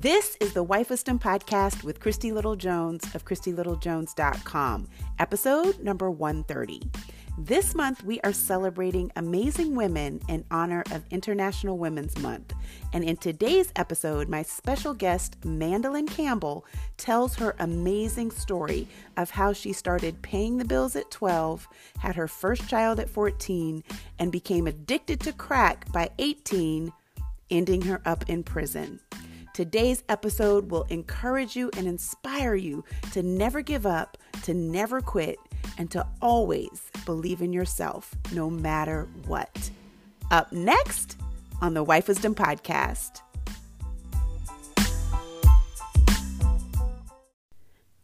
This is the Wife Wisdom Podcast with Christy Little Jones of ChristyLittleJones.com, episode number 130. This month, we are celebrating amazing women in honor of International Women's Month. And in today's episode, my special guest, Mandolin Campbell, tells her amazing story of how she started paying the bills at 12, had her first child at 14, and became addicted to crack by 18, ending her up in prison. Today's episode will encourage you and inspire you to never give up, to never quit, and to always believe in yourself no matter what. Up next on the Wife Wisdom Podcast.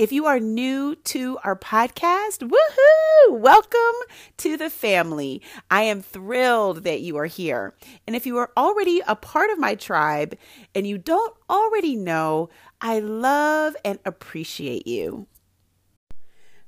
If you are new to our podcast, woohoo! Welcome to the family. I am thrilled that you are here. And if you are already a part of my tribe and you don't already know, I love and appreciate you.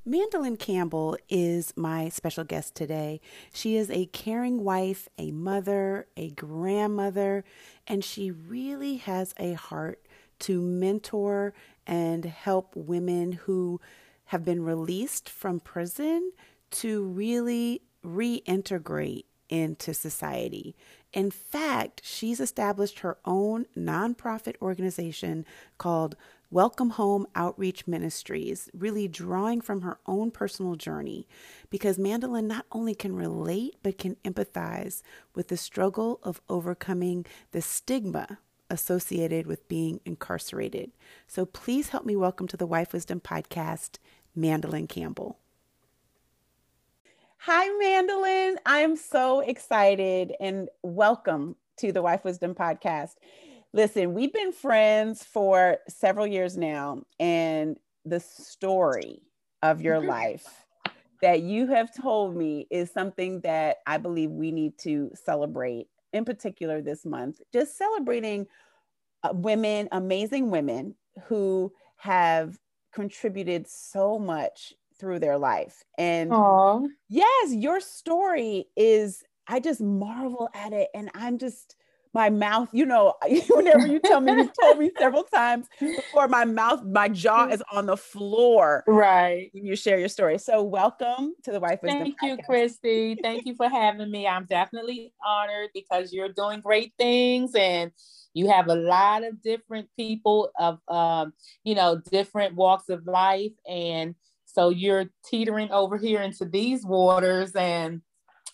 Mandolin Campbell is my special guest today. She is a caring wife, a mother, a grandmother, and she really has a heart to mentor and help women who have been released from prison to really reintegrate into society. In fact, she's established her own nonprofit organization called Welcome Home Outreach Ministries, really drawing from her own personal journey because Mandolin not only can relate but can empathize with the struggle of overcoming the stigma associated with being incarcerated. So please help me welcome to the Wife Wisdom Podcast, Mandolin Campbell. Hi, Mandolin. I'm so excited and welcome to the Wife Wisdom Podcast. Listen, we've been friends for several years now, and the story of your mm-hmm. life that you have told me is something that I believe we need to celebrate in particular this month, just celebrating uh, women, amazing women who have contributed so much through their life. And Aww. yes, your story is, I just marvel at it. And I'm just, my mouth, you know, whenever you tell me, you've told me several times before, my mouth, my jaw is on the floor. Right. When you share your story. So, welcome to the Wife Wisdom. Thank you, Christy. Thank you for having me. I'm definitely honored because you're doing great things and you have a lot of different people of, um, you know, different walks of life. And so you're teetering over here into these waters and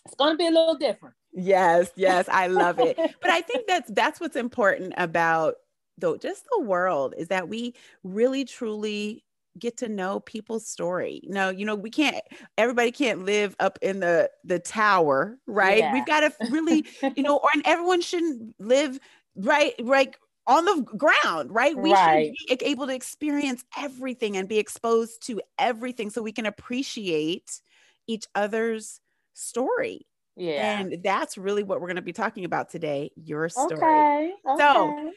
it's going to be a little different. Yes, yes, I love it. but I think that's that's what's important about though just the world is that we really truly get to know people's story. No, you know, we can't everybody can't live up in the the tower, right? Yeah. We've got to really, you know, or and everyone shouldn't live right right on the ground, right? We right. should be able to experience everything and be exposed to everything so we can appreciate each other's story. Yeah. And that's really what we're going to be talking about today your story. Okay. okay. So,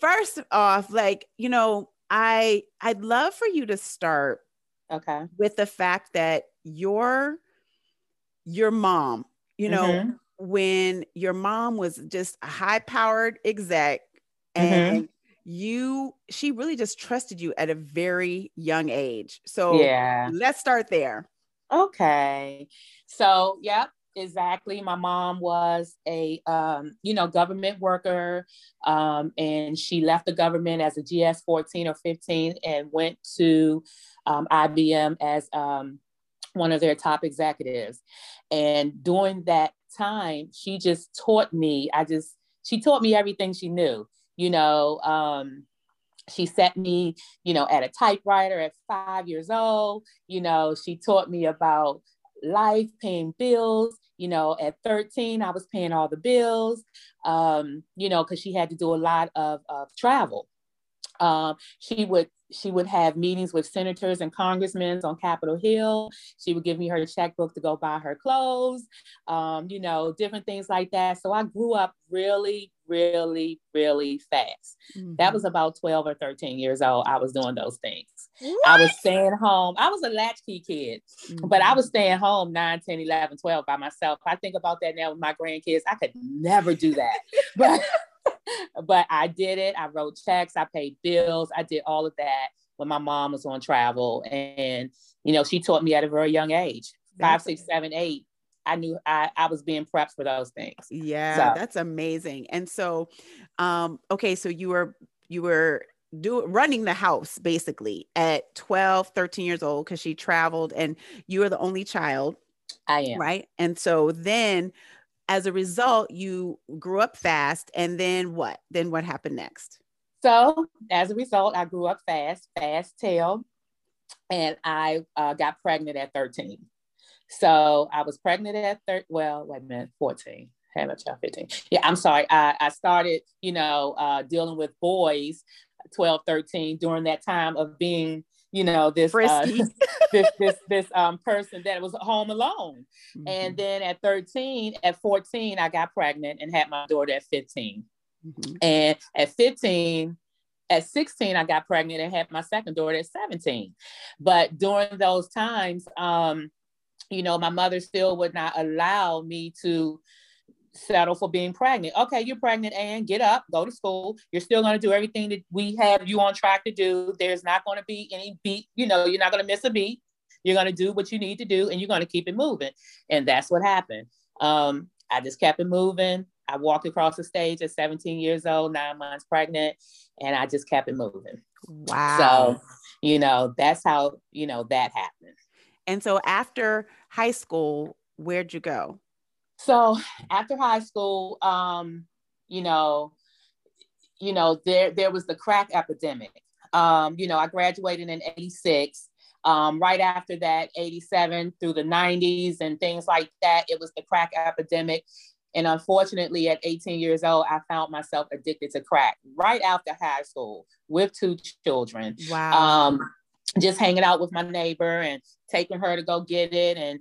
first off, like, you know, I I'd love for you to start okay with the fact that your your mom, you know, mm-hmm. when your mom was just a high-powered exec and mm-hmm. you she really just trusted you at a very young age. So, yeah. Let's start there. Okay. So, yep, exactly. My mom was a, um, you know, government worker, um, and she left the government as a GS 14 or 15 and went to um, IBM as um, one of their top executives. And during that time, she just taught me, I just, she taught me everything she knew, you know, um, she set me you know at a typewriter at five years old you know she taught me about life, paying bills. You know, at 13, I was paying all the bills, um, you know, because she had to do a lot of, of travel. Um, she would she would have meetings with senators and congressmen on Capitol Hill. She would give me her checkbook to go buy her clothes, um, you know, different things like that. So I grew up really, really, really fast. Mm-hmm. That was about 12 or 13 years old. I was doing those things. What? I was staying home. I was a latchkey kid, mm-hmm. but I was staying home 9, 10, 11, 12 by myself. I think about that now with my grandkids. I could never do that. but but I did it. I wrote checks, I paid bills, I did all of that when my mom was on travel. And, you know, she taught me at a very young age five, six, seven, eight. I knew I, I was being prepped for those things. Yeah, so. that's amazing. And so, um, okay, so you were, you were doing running the house basically at 12, 13 years old because she traveled and you were the only child. I am. Right. And so then as a result, you grew up fast. And then what? Then what happened next? So, as a result, I grew up fast, fast tail, and I uh, got pregnant at 13. So, I was pregnant at 13, well, wait a minute, 14. Had my child 15. Yeah, I'm sorry. I, I started, you know, uh, dealing with boys 12, 13 during that time of being you know this uh, this this this um person that was home alone mm-hmm. and then at 13 at 14 i got pregnant and had my daughter at 15 mm-hmm. and at 15 at 16 i got pregnant and had my second daughter at 17 but during those times um you know my mother still would not allow me to settle for being pregnant. Okay, you're pregnant and get up, go to school. You're still going to do everything that we have you on track to do. There's not going to be any beat, you know, you're not going to miss a beat. You're going to do what you need to do and you're going to keep it moving. And that's what happened. Um, I just kept it moving. I walked across the stage at 17 years old, nine months pregnant, and I just kept it moving. Wow. So, you know, that's how, you know, that happened. And so after high school, where'd you go? So after high school, um, you know, you know, there there was the crack epidemic. Um, you know, I graduated in 86. Um, right after that, 87 through the 90s and things like that, it was the crack epidemic. And unfortunately, at 18 years old, I found myself addicted to crack right after high school with two children. Wow. Um, just hanging out with my neighbor and taking her to go get it and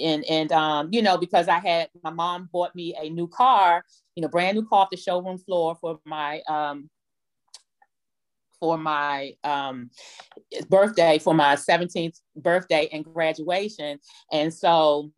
and and um, you know, because I had my mom bought me a new car, you know, brand new car off the showroom floor for my um for my um birthday, for my 17th birthday and graduation. And so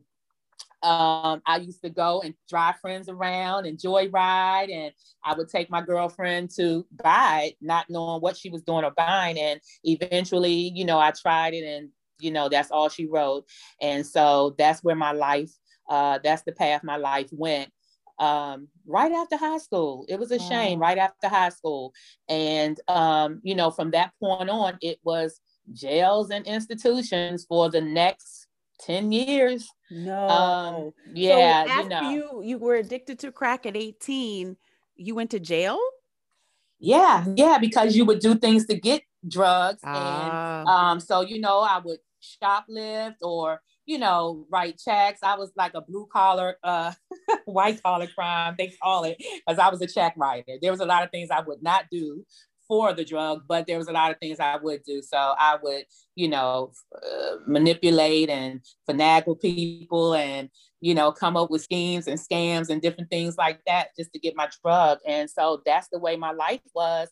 um, I used to go and drive friends around and joyride, and I would take my girlfriend to buy it, not knowing what she was doing or buying. And eventually, you know, I tried it and you know that's all she wrote. And so that's where my life uh, that's the path my life went um, right after high school. It was a shame right after high school. And um, you know from that point on it was jails and institutions for the next 10 years. No. Um, yeah so after you know. you you were addicted to crack at 18 you went to jail? Yeah yeah because you would do things to get drugs ah. and um so you know i would shoplift or you know write checks. I was like a blue collar uh white collar crime they call it because i was a check writer. There was a lot of things i would not do for the drug but there was a lot of things i would do. So i would you know uh, manipulate and finagle people and you know come up with schemes and scams and different things like that just to get my drug. And so that's the way my life was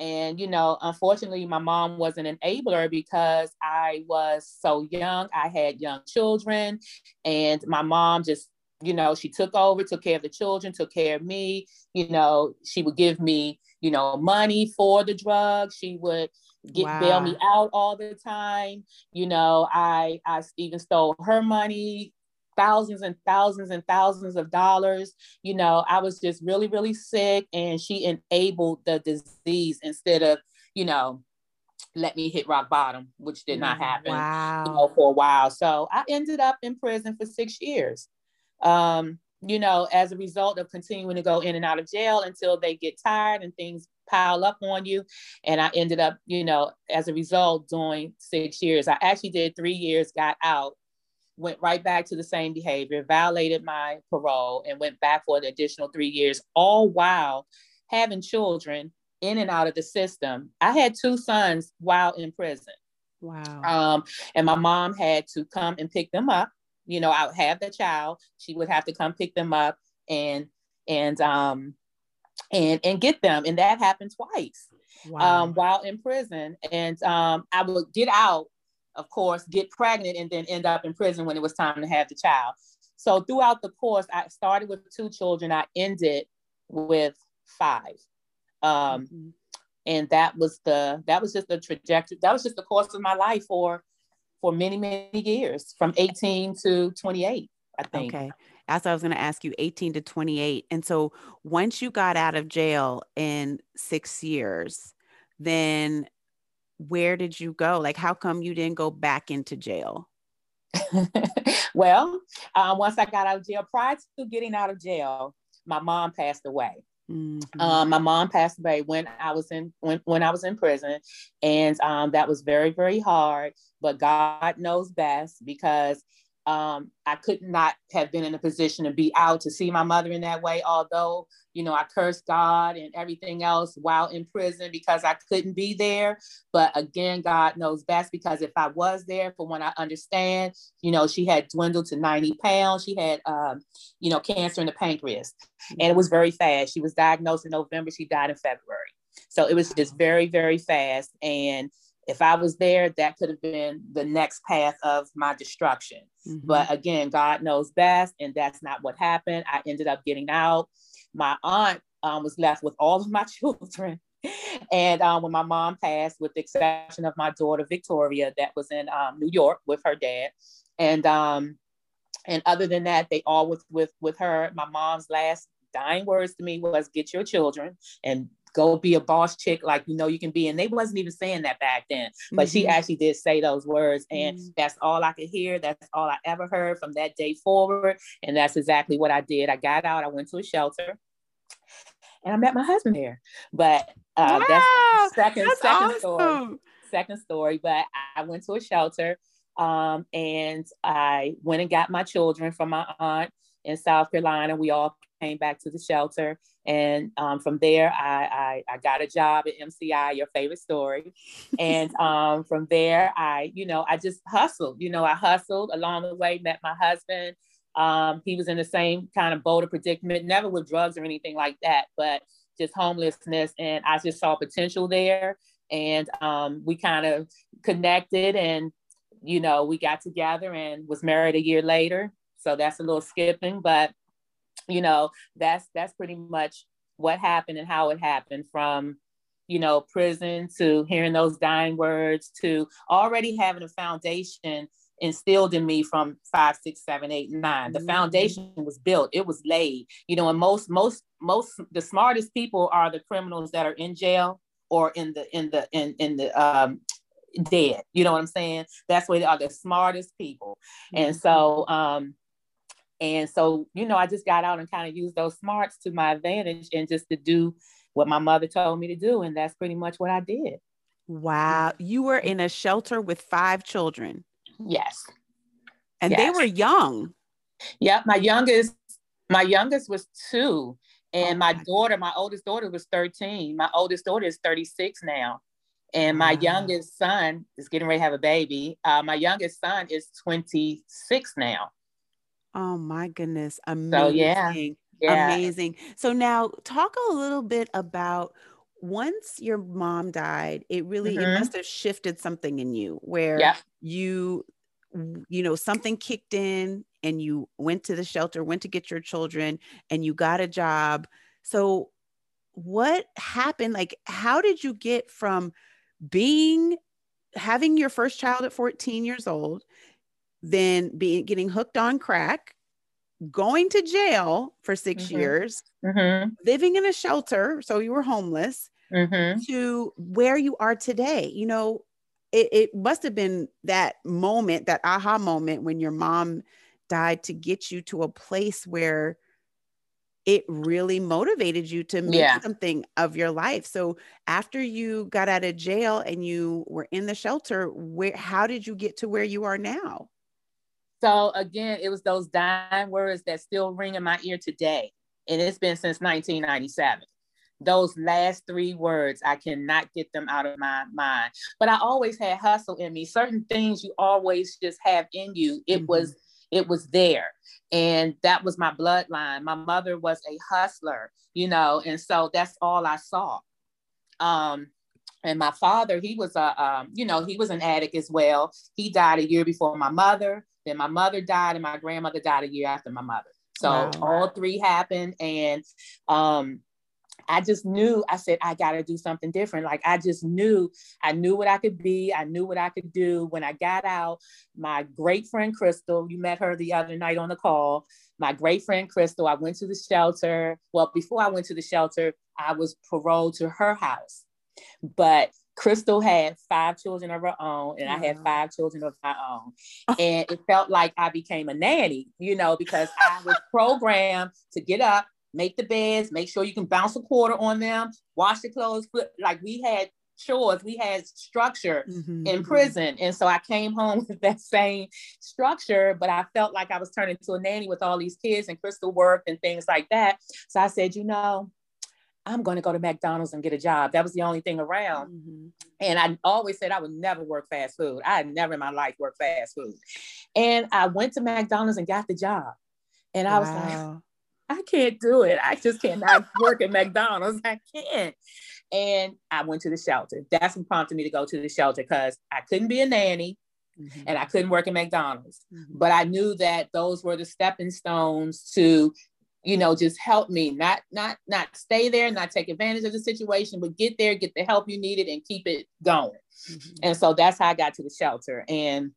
and, you know, unfortunately, my mom was an enabler because I was so young. I had young children, and my mom just, you know, she took over, took care of the children, took care of me. You know, she would give me, you know, money for the drugs. She would get wow. bail me out all the time. You know, I I even stole her money thousands and thousands and thousands of dollars. You know, I was just really, really sick, and she enabled the disease instead of, you know, let me hit rock bottom, which did not happen wow. you know, for a while. So I ended up in prison for six years. Um, you know, as a result of continuing to go in and out of jail until they get tired and things pile up on you. And I ended up, you know, as a result, doing six years. I actually did three years, got out, went right back to the same behavior, violated my parole, and went back for an additional three years, all while having children in and out of the system. I had two sons while in prison. Wow. Um, and my mom had to come and pick them up. You know, I would have the child. She would have to come pick them up and and um and and get them. And that happened twice. Wow. Um, while in prison. And um, I would get out, of course, get pregnant, and then end up in prison when it was time to have the child. So throughout the course, I started with two children. I ended with five. Um, mm-hmm. And that was the that was just the trajectory. That was just the course of my life for for many many years, from 18 to 28. I think. Okay. That's what I was going to ask you 18 to 28. And so once you got out of jail in six years, then where did you go? Like, how come you didn't go back into jail? well, um, once I got out of jail, prior to getting out of jail, my mom passed away. Mm-hmm. Um, my mom passed away when I was in when, when I was in prison, and um, that was very very hard. But God knows best because um, I could not have been in a position to be out to see my mother in that way. Although you know I cursed God and everything else while in prison because I couldn't be there. But again, God knows best because if I was there, for when I understand, you know, she had dwindled to 90 pounds. She had, um, you know, cancer in the pancreas, and it was very fast. She was diagnosed in November. She died in February. So it was just very, very fast. And if I was there, that could have been the next path of my destruction. Mm-hmm. But again, God knows best, and that's not what happened. I ended up getting out. My aunt um, was left with all of my children. and um, when my mom passed, with the exception of my daughter Victoria, that was in um, New York with her dad, and um, and other than that, they all was with with her. My mom's last dying words to me was, "Get your children and go be a boss chick like you know you can be and they wasn't even saying that back then but mm-hmm. she actually did say those words and mm-hmm. that's all i could hear that's all i ever heard from that day forward and that's exactly what i did i got out i went to a shelter and i met my husband there but uh, wow, that's second that's second awesome. story second story but i went to a shelter um, and i went and got my children from my aunt in south carolina we all came back to the shelter and um, from there, I, I, I, got a job at MCI, your favorite story. And um, from there, I, you know, I just hustled. You know, I hustled along the way, met my husband. Um, he was in the same kind of boulder predicament, never with drugs or anything like that, but just homelessness. And I just saw potential there. And um, we kind of connected and, you know, we got together and was married a year later. So that's a little skipping, but you know that's that's pretty much what happened and how it happened from you know prison to hearing those dying words to already having a foundation instilled in me from five six seven eight nine. The mm-hmm. foundation was built. It was laid. You know and most most most the smartest people are the criminals that are in jail or in the in the in in the um dead. You know what i'm saying? That's where they are the smartest people. Mm-hmm. and so um and so, you know, I just got out and kind of used those smarts to my advantage and just to do what my mother told me to do. And that's pretty much what I did. Wow. You were in a shelter with five children. Yes. And yes. they were young. Yep. My youngest, my youngest was two. And oh my, my daughter, my oldest daughter was 13. My oldest daughter is 36 now. And my wow. youngest son is getting ready to have a baby. Uh, my youngest son is 26 now. Oh my goodness. Amazing. So, yeah. yeah. Amazing. So now talk a little bit about once your mom died, it really mm-hmm. it must have shifted something in you where yeah. you you know something kicked in and you went to the shelter, went to get your children and you got a job. So what happened? Like how did you get from being having your first child at 14 years old then being getting hooked on crack, going to jail for 6 mm-hmm. years, mm-hmm. living in a shelter, so you were homeless, mm-hmm. to where you are today. You know, it, it must have been that moment, that aha moment when your mom died to get you to a place where it really motivated you to make yeah. something of your life. So after you got out of jail and you were in the shelter, where how did you get to where you are now? So again, it was those dying words that still ring in my ear today. And it's been since 1997 those last three words i cannot get them out of my mind. But i always had hustle in me. Certain things you always just have in you. It mm-hmm. was it was there. And that was my bloodline. My mother was a hustler you know and so that's all i saw. Um and my father he was a um, you know he was an addict as well. He died a year before my mother then my mother died and my grandmother died a year after my mother so wow. all three happened and um I just knew, I said, I got to do something different. Like I just knew, I knew what I could be. I knew what I could do. When I got out, my great friend Crystal, you met her the other night on the call. My great friend Crystal, I went to the shelter. Well, before I went to the shelter, I was paroled to her house. But Crystal had five children of her own, and I had five children of my own. And it felt like I became a nanny, you know, because I was programmed to get up, make the beds, make sure you can bounce a quarter on them, wash the clothes, put like we had chores, we had structure mm-hmm. in mm-hmm. prison. And so I came home with that same structure, but I felt like I was turning into a nanny with all these kids and Crystal worked and things like that. So I said, you know, I'm going to go to McDonald's and get a job. That was the only thing around. Mm-hmm. And I always said I would never work fast food. I had never in my life worked fast food. And I went to McDonald's and got the job. And I wow. was like, I can't do it. I just cannot work at McDonald's. I can't. And I went to the shelter. That's what prompted me to go to the shelter because I couldn't be a nanny mm-hmm. and I couldn't work at McDonald's. Mm-hmm. But I knew that those were the stepping stones to, you know, just help me, not not not stay there, not take advantage of the situation, but get there, get the help you needed and keep it going. Mm-hmm. And so that's how I got to the shelter. And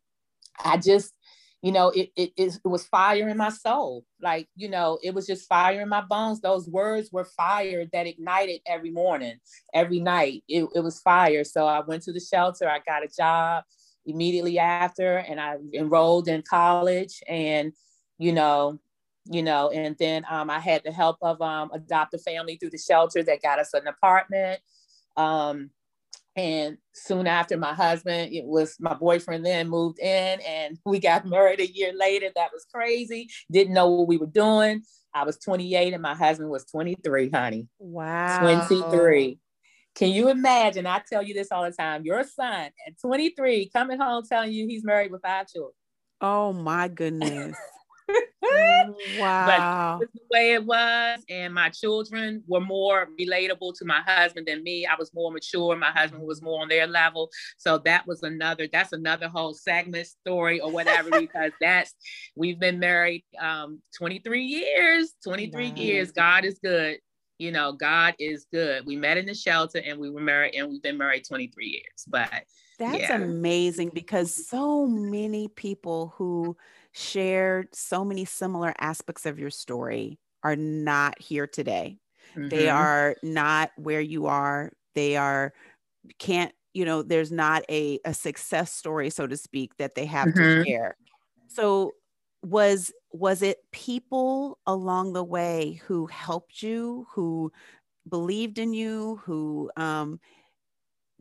I just you know, it, it, it was fire in my soul. Like, you know, it was just fire in my bones. Those words were fire that ignited every morning, every night. It, it was fire. So I went to the shelter. I got a job immediately after and I enrolled in college and, you know, you know, and then um, I had the help of um, adopt a family through the shelter that got us an apartment. Um, and soon after my husband, it was my boyfriend then moved in and we got married a year later. That was crazy. Didn't know what we were doing. I was 28 and my husband was 23, honey. Wow. 23. Can you imagine? I tell you this all the time. Your son at 23 coming home telling you he's married with five children. Oh my goodness. wow. But the way it was, and my children were more relatable to my husband than me. I was more mature. My husband was more on their level. So that was another, that's another whole segment story or whatever, because that's we've been married um 23 years, 23 wow. years. God is good. You know, God is good. We met in the shelter and we were married, and we've been married 23 years. But that's yeah. amazing because so many people who shared so many similar aspects of your story are not here today. Mm-hmm. They are not where you are. They are can't, you know, there's not a, a success story, so to speak, that they have mm-hmm. to share. So was was it people along the way who helped you, who believed in you, who um,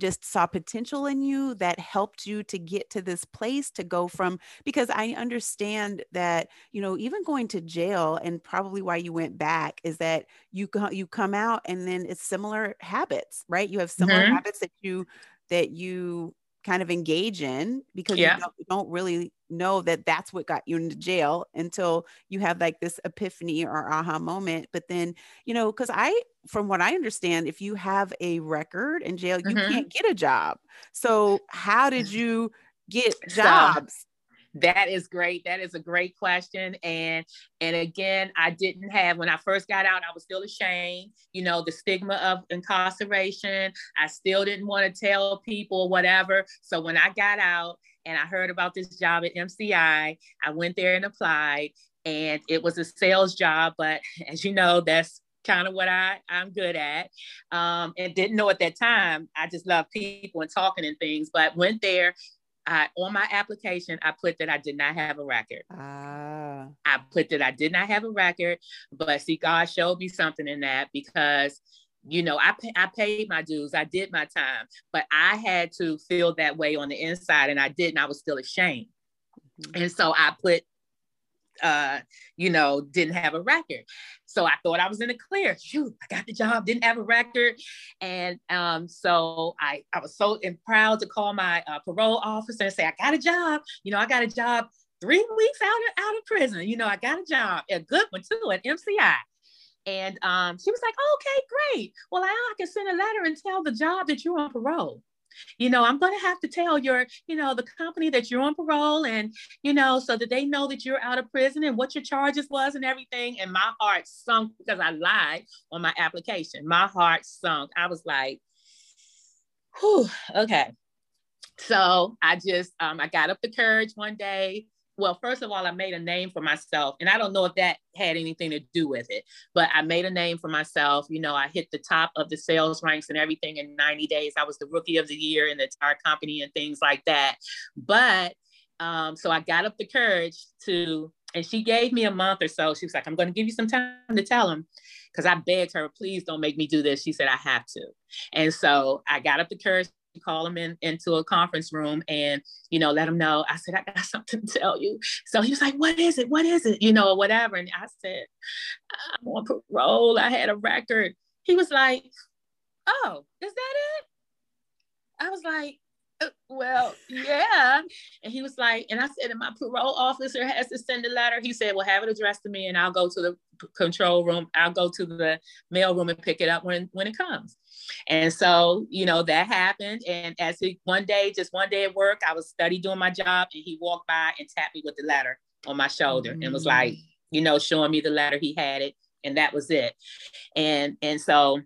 just saw potential in you that helped you to get to this place to go from because I understand that you know even going to jail and probably why you went back is that you you come out and then it's similar habits right you have similar mm-hmm. habits that you that you kind of engage in because yeah. you, don't, you, don't, really know that that's what got you into jail until you have like this epiphany or aha moment but then you know because i from what i understand if you have a record in jail you mm-hmm. can't get a job so how did you get jobs that is great. That is a great question. And and again, I didn't have when I first got out, I was still ashamed, you know, the stigma of incarceration. I still didn't want to tell people whatever. So when I got out and I heard about this job at MCI, I went there and applied. And it was a sales job, but as you know, that's kind of what I, I'm good at. Um, and didn't know at that time. I just love people and talking and things, but went there, I, on my application, I put that I did not have a record. Ah. I put that I did not have a record, but see, God showed me something in that because, you know, I I paid my dues, I did my time, but I had to feel that way on the inside, and I didn't. I was still ashamed, mm-hmm. and so I put uh, you know, didn't have a record. So I thought I was in the clear. Shoot, I got the job, didn't have a record. And um, so I, I was so proud to call my uh, parole officer and say, I got a job. You know, I got a job three weeks out of, out of prison. You know, I got a job, a good one too, at MCI. And um, she was like, okay, great. Well, I can send a letter and tell the job that you're on parole. You know i'm going to have to tell your you know the company that you're on parole and you know so that they know that you're out of prison and what your charges was and everything. And my heart sunk because i lied on my application. My heart sunk. I was like whew, okay. So i just um, i got up the courage one day well, first of all, I made a name for myself. And I don't know if that had anything to do with it, but I made a name for myself. You know, I hit the top of the sales ranks and everything in 90 days. I was the rookie of the year in the entire company and things like that. But um, so I got up the courage to, and she gave me a month or so. She was like, I'm going to give you some time to tell him. Because I begged her, please don't make me do this. She said, I have to. And so I got up the courage call him in into a conference room and you know let him know. I said i got something to tell you. So he was like what is it? What is it? You know or whatever. And i said i'm on parole. I had a record. He was like oh is that it? I was like well, yeah. And he was like, and I said, and my parole officer has to send a letter. He said, well, have it addressed to me and I'll go to the control room. I'll go to the mail room and pick it up when, when it comes. And so, you know, that happened. And as he one day, just one day at work, I was study doing my job and he walked by and tapped me with the letter on my shoulder mm-hmm. and was like, mm. you know, showing me the letter. He had it and that was it. And and so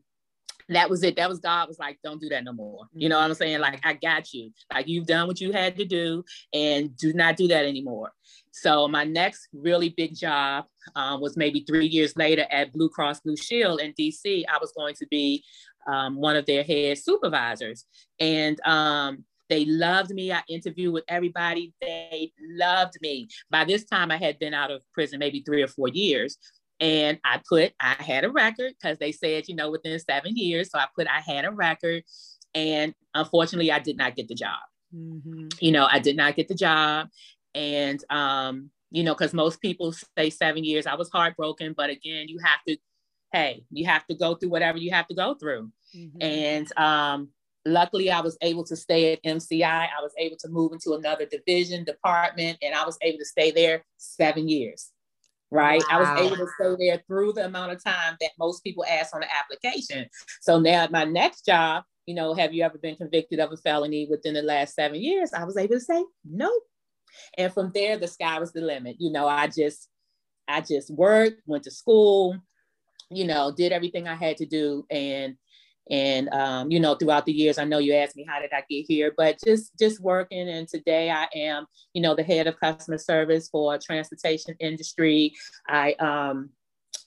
that was it. That was God was like, don't do that no more. You know what I'm saying? Like, I got you. Like, you've done what you had to do, and do not do that anymore. So, my next really big job um, was maybe three years later at Blue Cross Blue Shield in DC. I was going to be um, one of their head supervisors. And um, they loved me. I interviewed with everybody. They loved me. By this time, I had been out of prison maybe three or four years. And I put, I had a record because they said, you know, within seven years. So I put, I had a record. And unfortunately, I did not get the job. Mm-hmm. You know, I did not get the job. And, um, you know, because most people say seven years. I was heartbroken. But again, you have to hey, you have to go through whatever you have to go through. Mm-hmm. And um, luckily, I was able to stay at MCI. I was able to move into another division, department, and I was able to stay there seven years. Right. Wow. I was able to stay there through the amount of time that most people ask on the application. So now, my next job, you know, have you ever been convicted of a felony within the last seven years? I was able to say, nope. And from there, the sky was the limit. You know, I just, I just worked, went to school, you know, did everything I had to do. And, and, um, you know, throughout the years, I know you asked me, how did I get here, but just, just working. And today I am, you know, the head of customer service for transportation industry. I, um,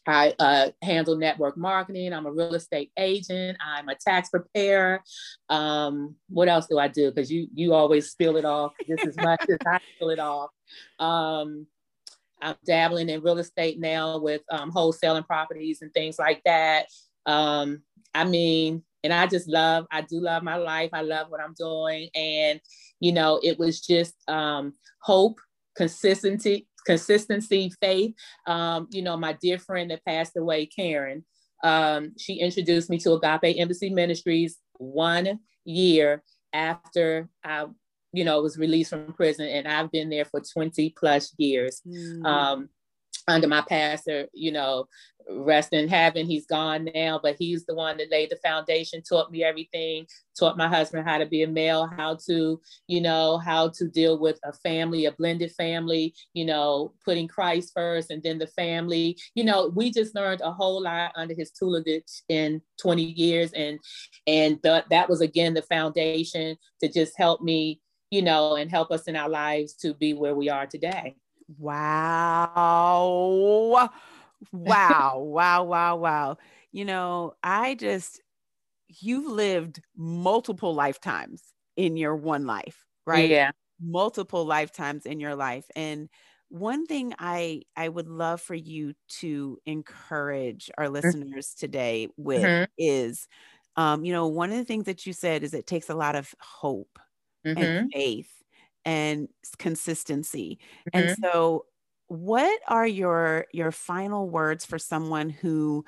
I uh, handle network marketing. I'm a real estate agent. I'm a tax preparer. Um, what else do I do? Because you you always spill it off just as much as I spill it off. Um, I'm dabbling in real estate now with um, wholesaling properties and things like that. Um, I mean, and I just love, I do love my life. I love what I'm doing. And, you know, it was just um, hope, consistency, consistency, faith. Um, you know, my dear friend that passed away, Karen, um, she introduced me to Agape Embassy Ministries one year after I you know, was released from prison, and I've been there for 20 plus years. Mm. Um, under my pastor, you know, rest in heaven. He's gone now, but he's the one that laid the foundation, taught me everything, taught my husband how to be a male, how to, you know, how to deal with a family, a blended family, you know, putting Christ first and then the family. You know, we just learned a whole lot under his tutelage in 20 years. And and th- that was again the foundation to just help me you know, and help us in our lives to be where we are today. Wow. Wow. wow. Wow. Wow. You know, I just, you've lived multiple lifetimes in your one life, right? Yeah. Multiple lifetimes in your life. And one thing I I would love for you to encourage our mm-hmm. listeners today with mm-hmm. is um, you know, one of the things that you said is it takes a lot of hope mm-hmm. and faith and consistency. Mm-hmm. And so what are your your final words for someone who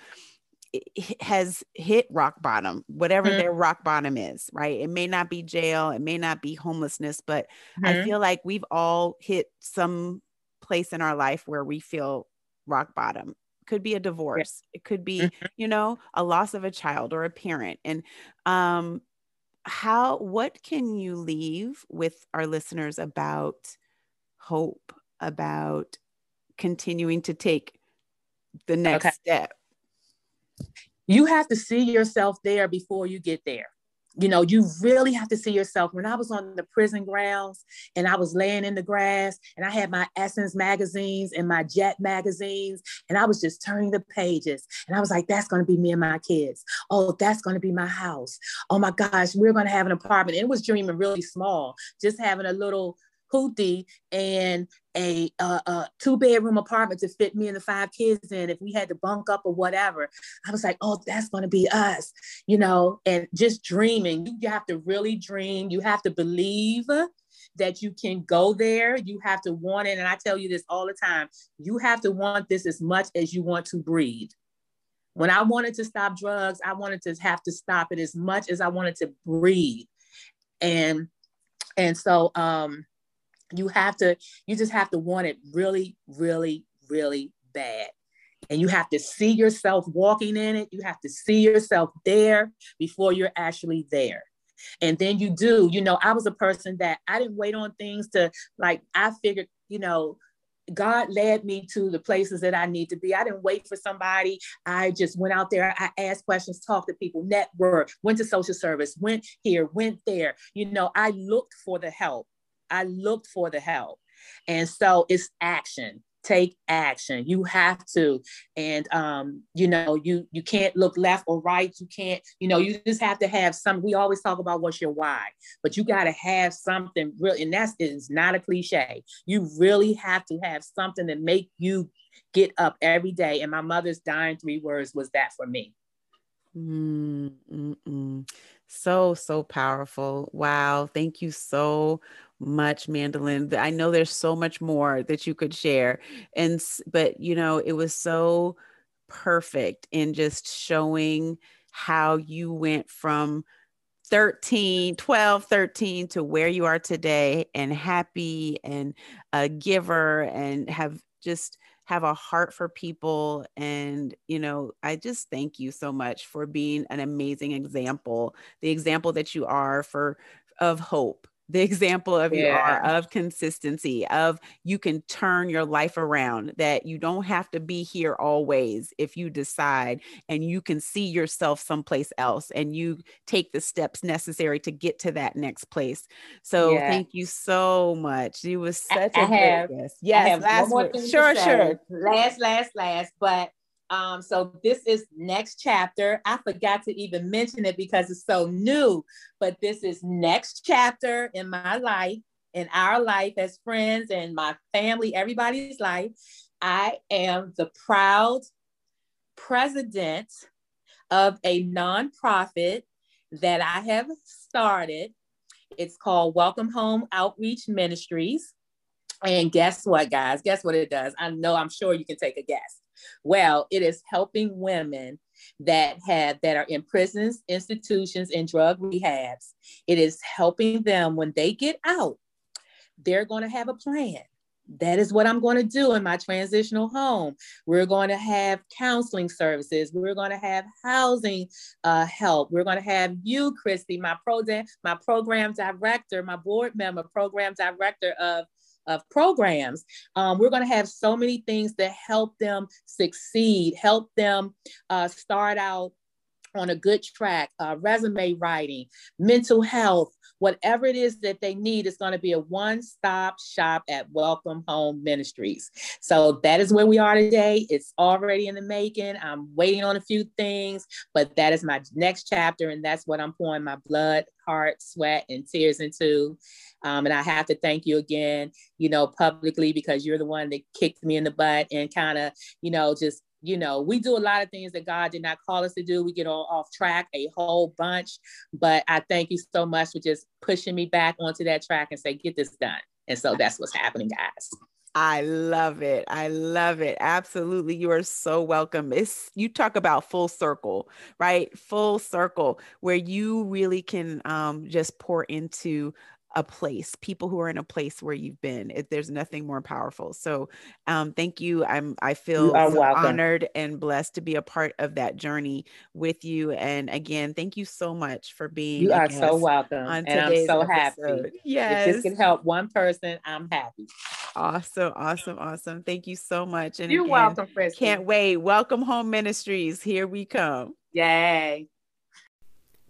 has hit rock bottom, whatever mm-hmm. their rock bottom is, right? It may not be jail, it may not be homelessness, but mm-hmm. I feel like we've all hit some place in our life where we feel rock bottom. Could be a divorce, yeah. it could be, mm-hmm. you know, a loss of a child or a parent. And um how what can you leave with our listeners about hope, about continuing to take the next okay. step? You have to see yourself there before you get there. You know, you really have to see yourself. When I was on the prison grounds and I was laying in the grass and I had my Essence magazines and my Jet magazines, and I was just turning the pages. And I was like, that's going to be me and my kids. Oh, that's going to be my house. Oh my gosh, we're going to have an apartment. And it was dreaming really small, just having a little hoopty and a, a, a two bedroom apartment to fit me and the five kids in if we had to bunk up or whatever. I was like, oh, that's going to be us, you know, and just dreaming. You have to really dream. You have to believe that you can go there. You have to want it. And I tell you this all the time you have to want this as much as you want to breathe. When I wanted to stop drugs, I wanted to have to stop it as much as I wanted to breathe. And and so um you have to you just have to want it really really really bad and you have to see yourself walking in it you have to see yourself there before you're actually there and then you do you know i was a person that i didn't wait on things to like i figured you know God led me to the places that I need to be. I didn't wait for somebody. I just went out there. I asked questions, talked to people, network, went to social service, went here, went there. You know, I looked for the help. I looked for the help. And so it's action. Take action. You have to. And um, you know, you you can't look left or right. You can't, you know, you just have to have some. We always talk about what's your why, but you got to have something real, and that is not a cliche. You really have to have something that make you get up every day. And my mother's dying three words was that for me. Mm-mm. So, so powerful. Wow. Thank you so much, Mandolin. I know there's so much more that you could share. And, but, you know, it was so perfect in just showing how you went from 13, 12, 13 to where you are today and happy and a giver and have just have a heart for people and you know i just thank you so much for being an amazing example the example that you are for of hope the example of yeah. you are of consistency of you can turn your life around that you don't have to be here always if you decide and you can see yourself someplace else and you take the steps necessary to get to that next place. So yeah. thank you so much. You was such I, a I have, yes last sure sure. last last last but um, so this is next chapter. I forgot to even mention it because it's so new, but this is next chapter in my life, in our life as friends and my family, everybody's life. I am the proud president of a nonprofit that I have started. It's called Welcome Home Outreach Ministries. And guess what, guys? Guess what it does? I know, I'm sure you can take a guess. Well, it is helping women that have that are in prisons, institutions, and drug rehabs. It is helping them when they get out, they're going to have a plan. That is what I'm going to do in my transitional home. We're going to have counseling services. We're going to have housing uh, help. We're going to have you, Christy, my program, my program director, my board member, program director of of programs. Um, we're going to have so many things that help them succeed, help them uh, start out on a good track, uh, resume writing, mental health, whatever it is that they need is going to be a one-stop shop at Welcome Home Ministries. So that is where we are today. It's already in the making. I'm waiting on a few things, but that is my next chapter, and that's what I'm pouring my blood, heart, sweat, and tears into. Um, and I have to thank you again, you know, publicly because you're the one that kicked me in the butt and kind of, you know, just you know, we do a lot of things that God did not call us to do. We get all off track a whole bunch. But I thank you so much for just pushing me back onto that track and say, get this done. And so that's what's happening, guys. I love it. I love it. Absolutely. You are so welcome. It's you talk about full circle, right? Full circle where you really can um, just pour into a place people who are in a place where you've been it, there's nothing more powerful. So um thank you. I'm i feel so honored and blessed to be a part of that journey with you. And again thank you so much for being you are so welcome and i'm so episode. happy. yes if this can help one person i'm happy. Awesome awesome awesome. Thank you so much. And you're again, welcome Christy. can't wait. Welcome home ministries. Here we come. Yay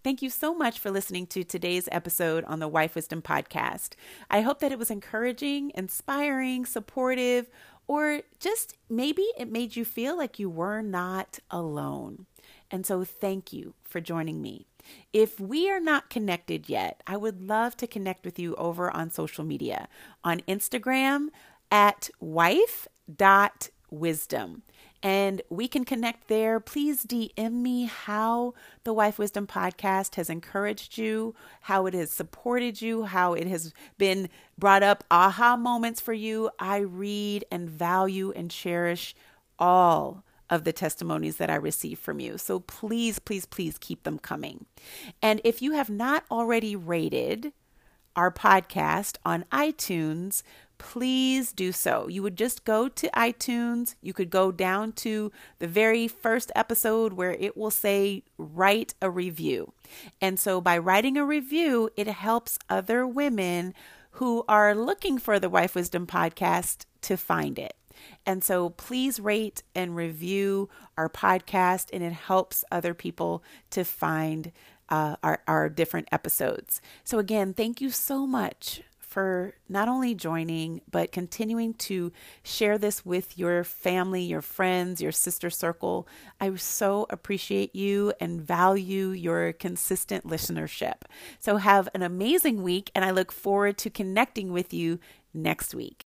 Thank you so much for listening to today's episode on the Wife Wisdom Podcast. I hope that it was encouraging, inspiring, supportive, or just maybe it made you feel like you were not alone. And so, thank you for joining me. If we are not connected yet, I would love to connect with you over on social media on Instagram at wife.wisdom and we can connect there. Please DM me how the Wife Wisdom podcast has encouraged you, how it has supported you, how it has been brought up aha moments for you. I read and value and cherish all of the testimonies that I receive from you. So please, please, please keep them coming. And if you have not already rated our podcast on iTunes, please do so. You would just go to iTunes. You could go down to the very first episode where it will say, write a review. And so by writing a review, it helps other women who are looking for the Wife Wisdom podcast to find it. And so please rate and review our podcast, and it helps other people to find uh, our, our different episodes. So, again, thank you so much for not only joining, but continuing to share this with your family, your friends, your sister circle. I so appreciate you and value your consistent listenership. So, have an amazing week, and I look forward to connecting with you next week.